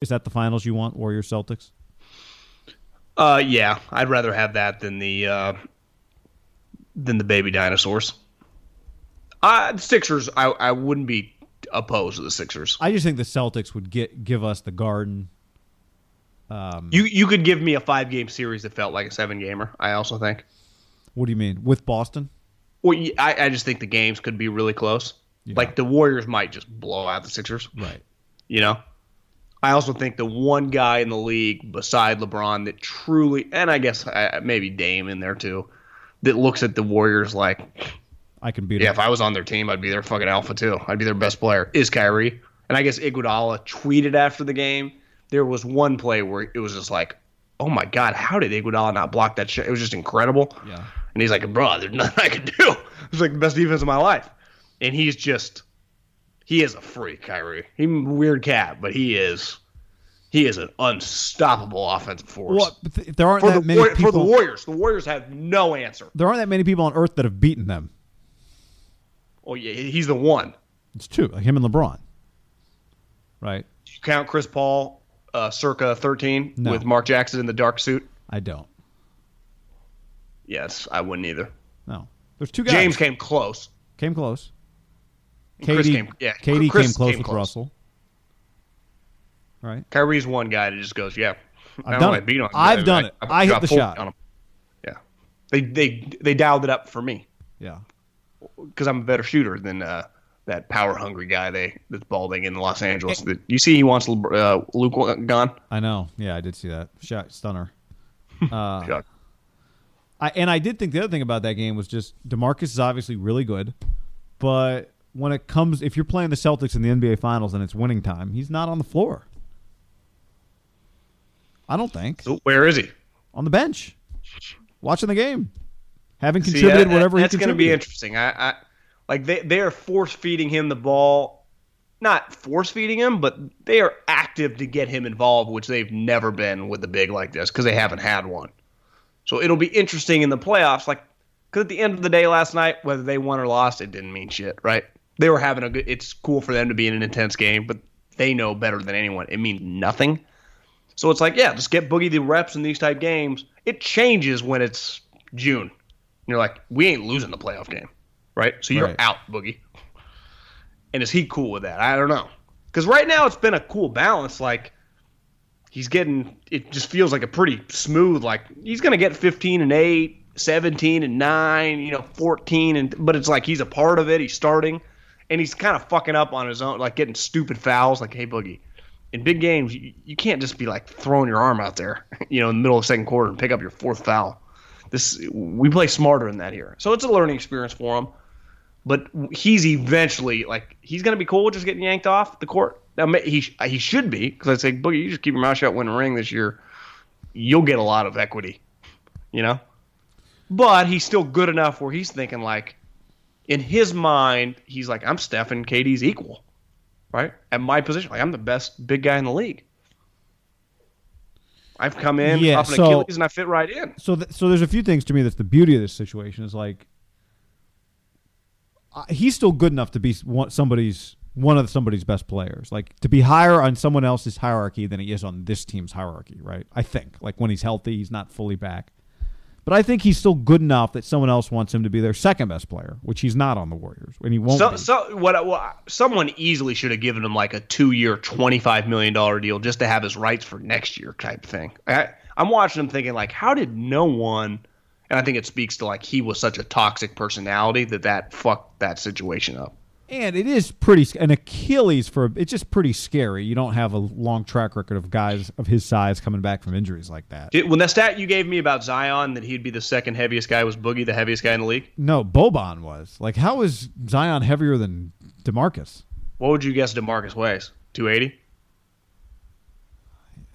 Is that the finals you want, Warriors Celtics? Uh, yeah, I'd rather have that than the uh, than the baby dinosaurs. Uh, the Sixers, I I wouldn't be opposed to the Sixers. I just think the Celtics would get give us the Garden. Um, You you could give me a five game series that felt like a seven gamer. I also think. what do you mean with Boston? Well, I, I just think the games could be really close. Like the Warriors might just blow out the Sixers. Right. You know. I also think the one guy in the league beside LeBron that truly, and I guess uh, maybe Dame in there too, that looks at the Warriors like, I can beat yeah, them. if I was on their team, I'd be their fucking alpha too. I'd be their best player. Is Kyrie? And I guess Iguodala tweeted after the game. There was one play where it was just like, oh my god, how did Iguodala not block that shit? It was just incredible. Yeah. And he's like, bro, there's nothing I can do. It was like the best defense of my life. And he's just, he is a freak, Kyrie. He's a weird cat, but he is, he is an unstoppable offensive force. Well, but th- there aren't for, that the, many War- people. for the Warriors, the Warriors have no answer. there aren't that many people on Earth that have beaten them. Oh yeah, he's the one. It's two, like him and LeBron. Right. you count Chris Paul uh, circa 13 No. with Mark Jackson in the dark suit? I don't. Yes, I wouldn't either. No. There's two guys. James came close. came close. And Chris Katie, came, yeah, Katie Chris came close came with close. Russell. Right. Kyrie's one guy that just goes, yeah. I I've done it. I beat. I've done it. I hit the shot. Yeah, they they they dialed it up for me Yeah. because I'm a better shooter than uh, that power hungry guy they that's balding in Los Angeles. That you see, he wants uh, Luke gone. I know. Yeah, I did see that. Shot stunner. Uh, God. I, and I did think the other thing about that game was just Demarcus is obviously really good, but when it comes, if you're playing the Celtics in the NBA Finals and it's winning time, he's not on the floor. I don't think So where is he? on the bench, watching the game, having See, contributed that- whatever That's going to be interesting. I, I like they they are force feeding him the ball, not force feeding him, but they are active to get him involved, which they've never been with the big like this because they haven't had one. So it'll be interesting in the playoffs, like because at the end of the day last night, whether they won or lost, it didn't mean shit, right? They were having a good. It's cool for them to be in an intense game, but they know better than anyone. It means nothing. So it's like, yeah, just get Boogie the reps in these type games. It changes when it's June. And you're like, we ain't losing the playoff game, right? So you're Right. out, Boogie. And is he cool with that? I don't know. Because right now it's been a cool balance. Like he's getting, it just feels like a pretty smooth. Like he's gonna get 15 and eight, 17 and nine, you know, 14 and. But it's like he's a part of it. He's starting, and he's kind of fucking up on his own, like getting stupid fouls. Like, hey, Boogie, in big games, you, you can't just be like throwing your arm out there, you know, in the middle of the second quarter and pick up your fourth foul. This we play smarter than that here, so it's a learning experience for him. But he's eventually like he's gonna be cool with just getting yanked off the court. Now he he should be because I say, Boogie, you just keep your mouth shut, win a ring this year, you'll get a lot of equity, you know. But he's still good enough where he's thinking like, in his mind, he's like, I'm Steph and Katie's equal. right? At my position, like I'm the best big guy in the league. I've come in Yeah, up an so- Achilles and I fit right in. So, th- so there's a few things to me that's the beauty of this situation is like uh, he's still good enough to be one, somebody's one of somebody's best players. Like to be higher on someone else's hierarchy than he is on this team's hierarchy, right? I think like when he's healthy, he's not fully back. But I think he's still good enough that someone else wants him to be their second best player, which he's not on the Warriors, and he won't. So, so what, what? Someone easily should have given him like a two-year, twenty-five million dollar deal just to have his rights for next year, type thing. I, I'm watching him thinking like, how did no one? And I think it speaks to like he was such a toxic personality that that fucked that situation up. And it is pretty an Achilles for it's just pretty scary. You don't have a long track record of guys of his size coming back from injuries like that. Did, when that stat you gave me about Zion that he'd be the second heaviest guy was Boogie the heaviest guy in the league? No, Boban was like, how is Zion heavier than Demarcus? What would you guess Demarcus weighs? 280.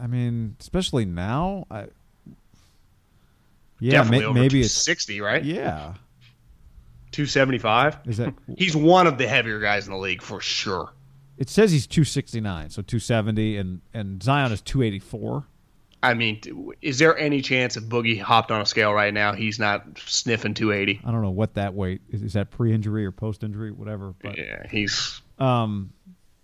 I mean, especially now. I, yeah, over maybe it's 260, right? yeah. 275. Is that? He's one of the heavier guys in the league for sure. It says he's two sixty nine, so two seventy, and and Zion is two eighty four. I mean, is there any chance if Boogie hopped on a scale right now, he's not sniffing 280? I don't know what that weight is. Is that pre injury or post injury, whatever? But Yeah, he's Um,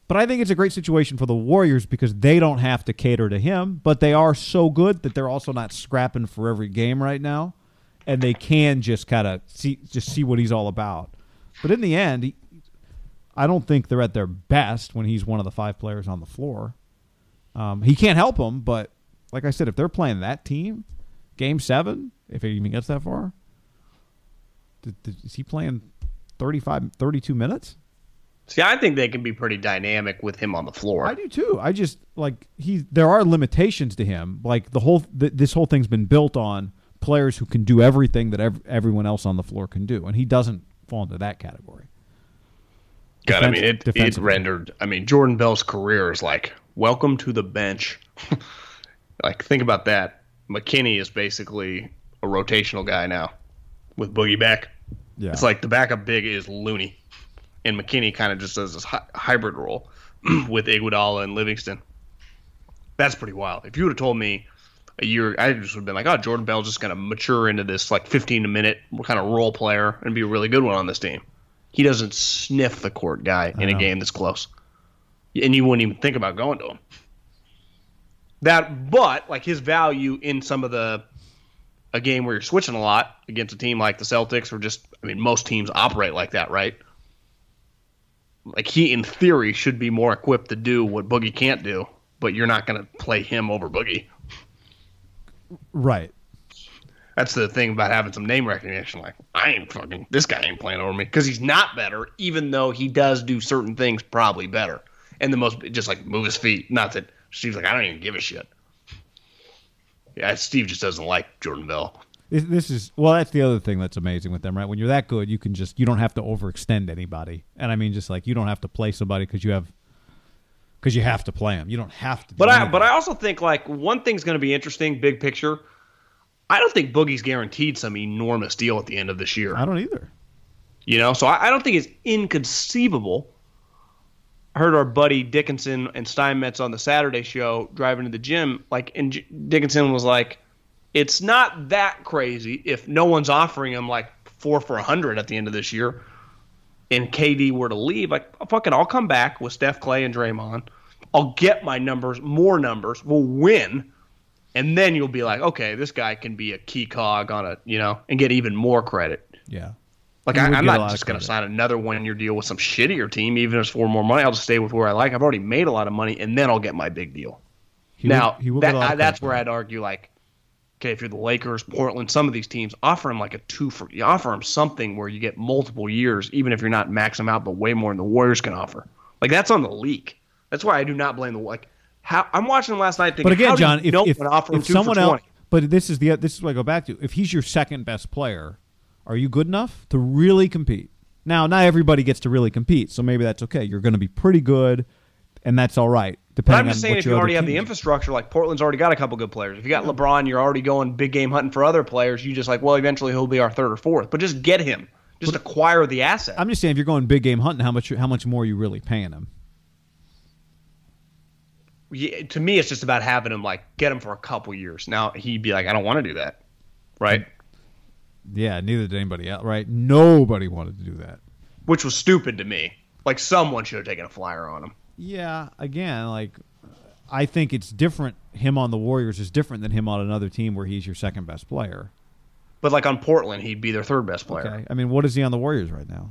but I think it's a great situation for the Warriors because they don't have to cater to him, but they are so good that they're also not scrapping for every game right now, and they can just kind of see just see what he's all about. But in the end, he, I don't think they're at their best when he's one of the five players on the floor. Um, he can't help them, but like I said, if they're playing that team, Game Seven, if it even gets that far, th- th- is he playing 35, 32 minutes? see. I think they can be pretty dynamic with him on the floor. I do too. I just like he. There are limitations to him. Like the whole th- this whole thing's been built on players who can do everything that ev- everyone else on the floor can do, and he doesn't fall into that category. God, I mean, it, it rendered. I mean, Jordan Bell's career is like, welcome to the bench. like, think about that. McKinnie is basically a rotational guy now with Boogie back. Yeah, It's like the backup big is Looney, and McKinnie kind of just does this hy- hybrid role with Iguodala and Livingston. That's pretty wild. If you would have told me a year, I just would have been like, oh, Jordan Bell's just going to mature into this like 15 a minute kind of role player and be a really good one on this team. He doesn't sniff the court guy in a game that's close, and you wouldn't even think about going to him. That, but like his value in some of the a game where you're switching a lot against a team like the Celtics, or just I mean, most teams operate like that, right? Like he, in theory, should be more equipped to do what Boogie can't do, but you're not going to play him over Boogie. Right. That's the thing about having some name recognition. Like I ain't fucking this guy ain't playing over me because he's not better, even though he does do certain things probably better. And the most just like move his feet. Not that Steve's like I don't even give a shit. Yeah, Steve just doesn't like Jordan Bell. This, this is well. That's the other thing that's amazing with them, right? When you're that good, you can just you don't have to overextend anybody, and I mean just like you don't have to play somebody because you have because you have to play them. You don't have to. Do But I anything. but I also think like one thing's going to be interesting, big picture. I don't think Boogie's guaranteed some enormous deal at the end of this year. I don't either. You know, so I, I don't think it's inconceivable. I heard our buddy Dickinson and Steinmetz on the Saturday show driving to the gym. Like, and J- Dickinson was like, "It's not that crazy if no one's offering him like four for a hundred at the end of this year, and KD were to leave. Like, fucking, I'll come back with Steph Clay and Draymond. I'll get my numbers, more numbers. We'll win." And then you'll be like, okay, this guy can be a key cog on a, you know, and get even more credit. Yeah. Like You I, I'm not just going to sign another one-year deal with some shittier team, even if it's for more money. I'll just stay with where I like. I've already made a lot of money, and then I'll get my big deal. He now will- he will that, get a lot I, that's where I'd argue like, okay, if you're the Lakers, Portland, some of these teams offer him like a two for you offer him something where you get multiple years, even if you're not maxing out, but way more than the Warriors can offer. Like that's on the leak. That's why I do not blame the like. How I'm watching last night. Thinking, But again, John, if, no if, offer if someone else, but this is the this is what I go back to. If he's your second best player, are you good enough to really compete? Now, not everybody gets to really compete, so maybe that's okay. You're going to be pretty good, and that's all right. But I'm just saying, if you already have the infrastructure, like Portland's already got a couple good players. If you got LeBron, you're already going big game hunting for other players. You just like, well, eventually he'll be our third or fourth. But just get him. Just acquire the asset. I'm just saying, if you're going big game hunting, how much how much more are you really paying him? yeah, to me, it's just about having him like get him for a couple years. Now he'd be like, I don't want to do that, right? Yeah, neither did anybody else. Right? Nobody wanted to do that. Which was stupid to me. Like someone should have taken a flyer on him. Yeah, again, like I think it's different. Him on the Warriors is different than him on another team where he's your second best player. But like on Portland, he'd be their third best player. Okay, I mean, what is he on the Warriors right now?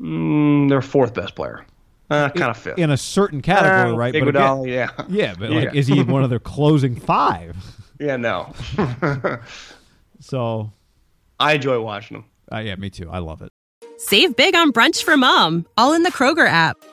Mm, their fourth best player. Uh, kind of fifth. In a certain category, Uh, right? But again- yeah. yeah, but like, Yeah. is he one of their closing five? Yeah, no. So, I enjoy watching them. uh, yeah, me too. I love it. Save big on brunch for mom, all in the Kroger app.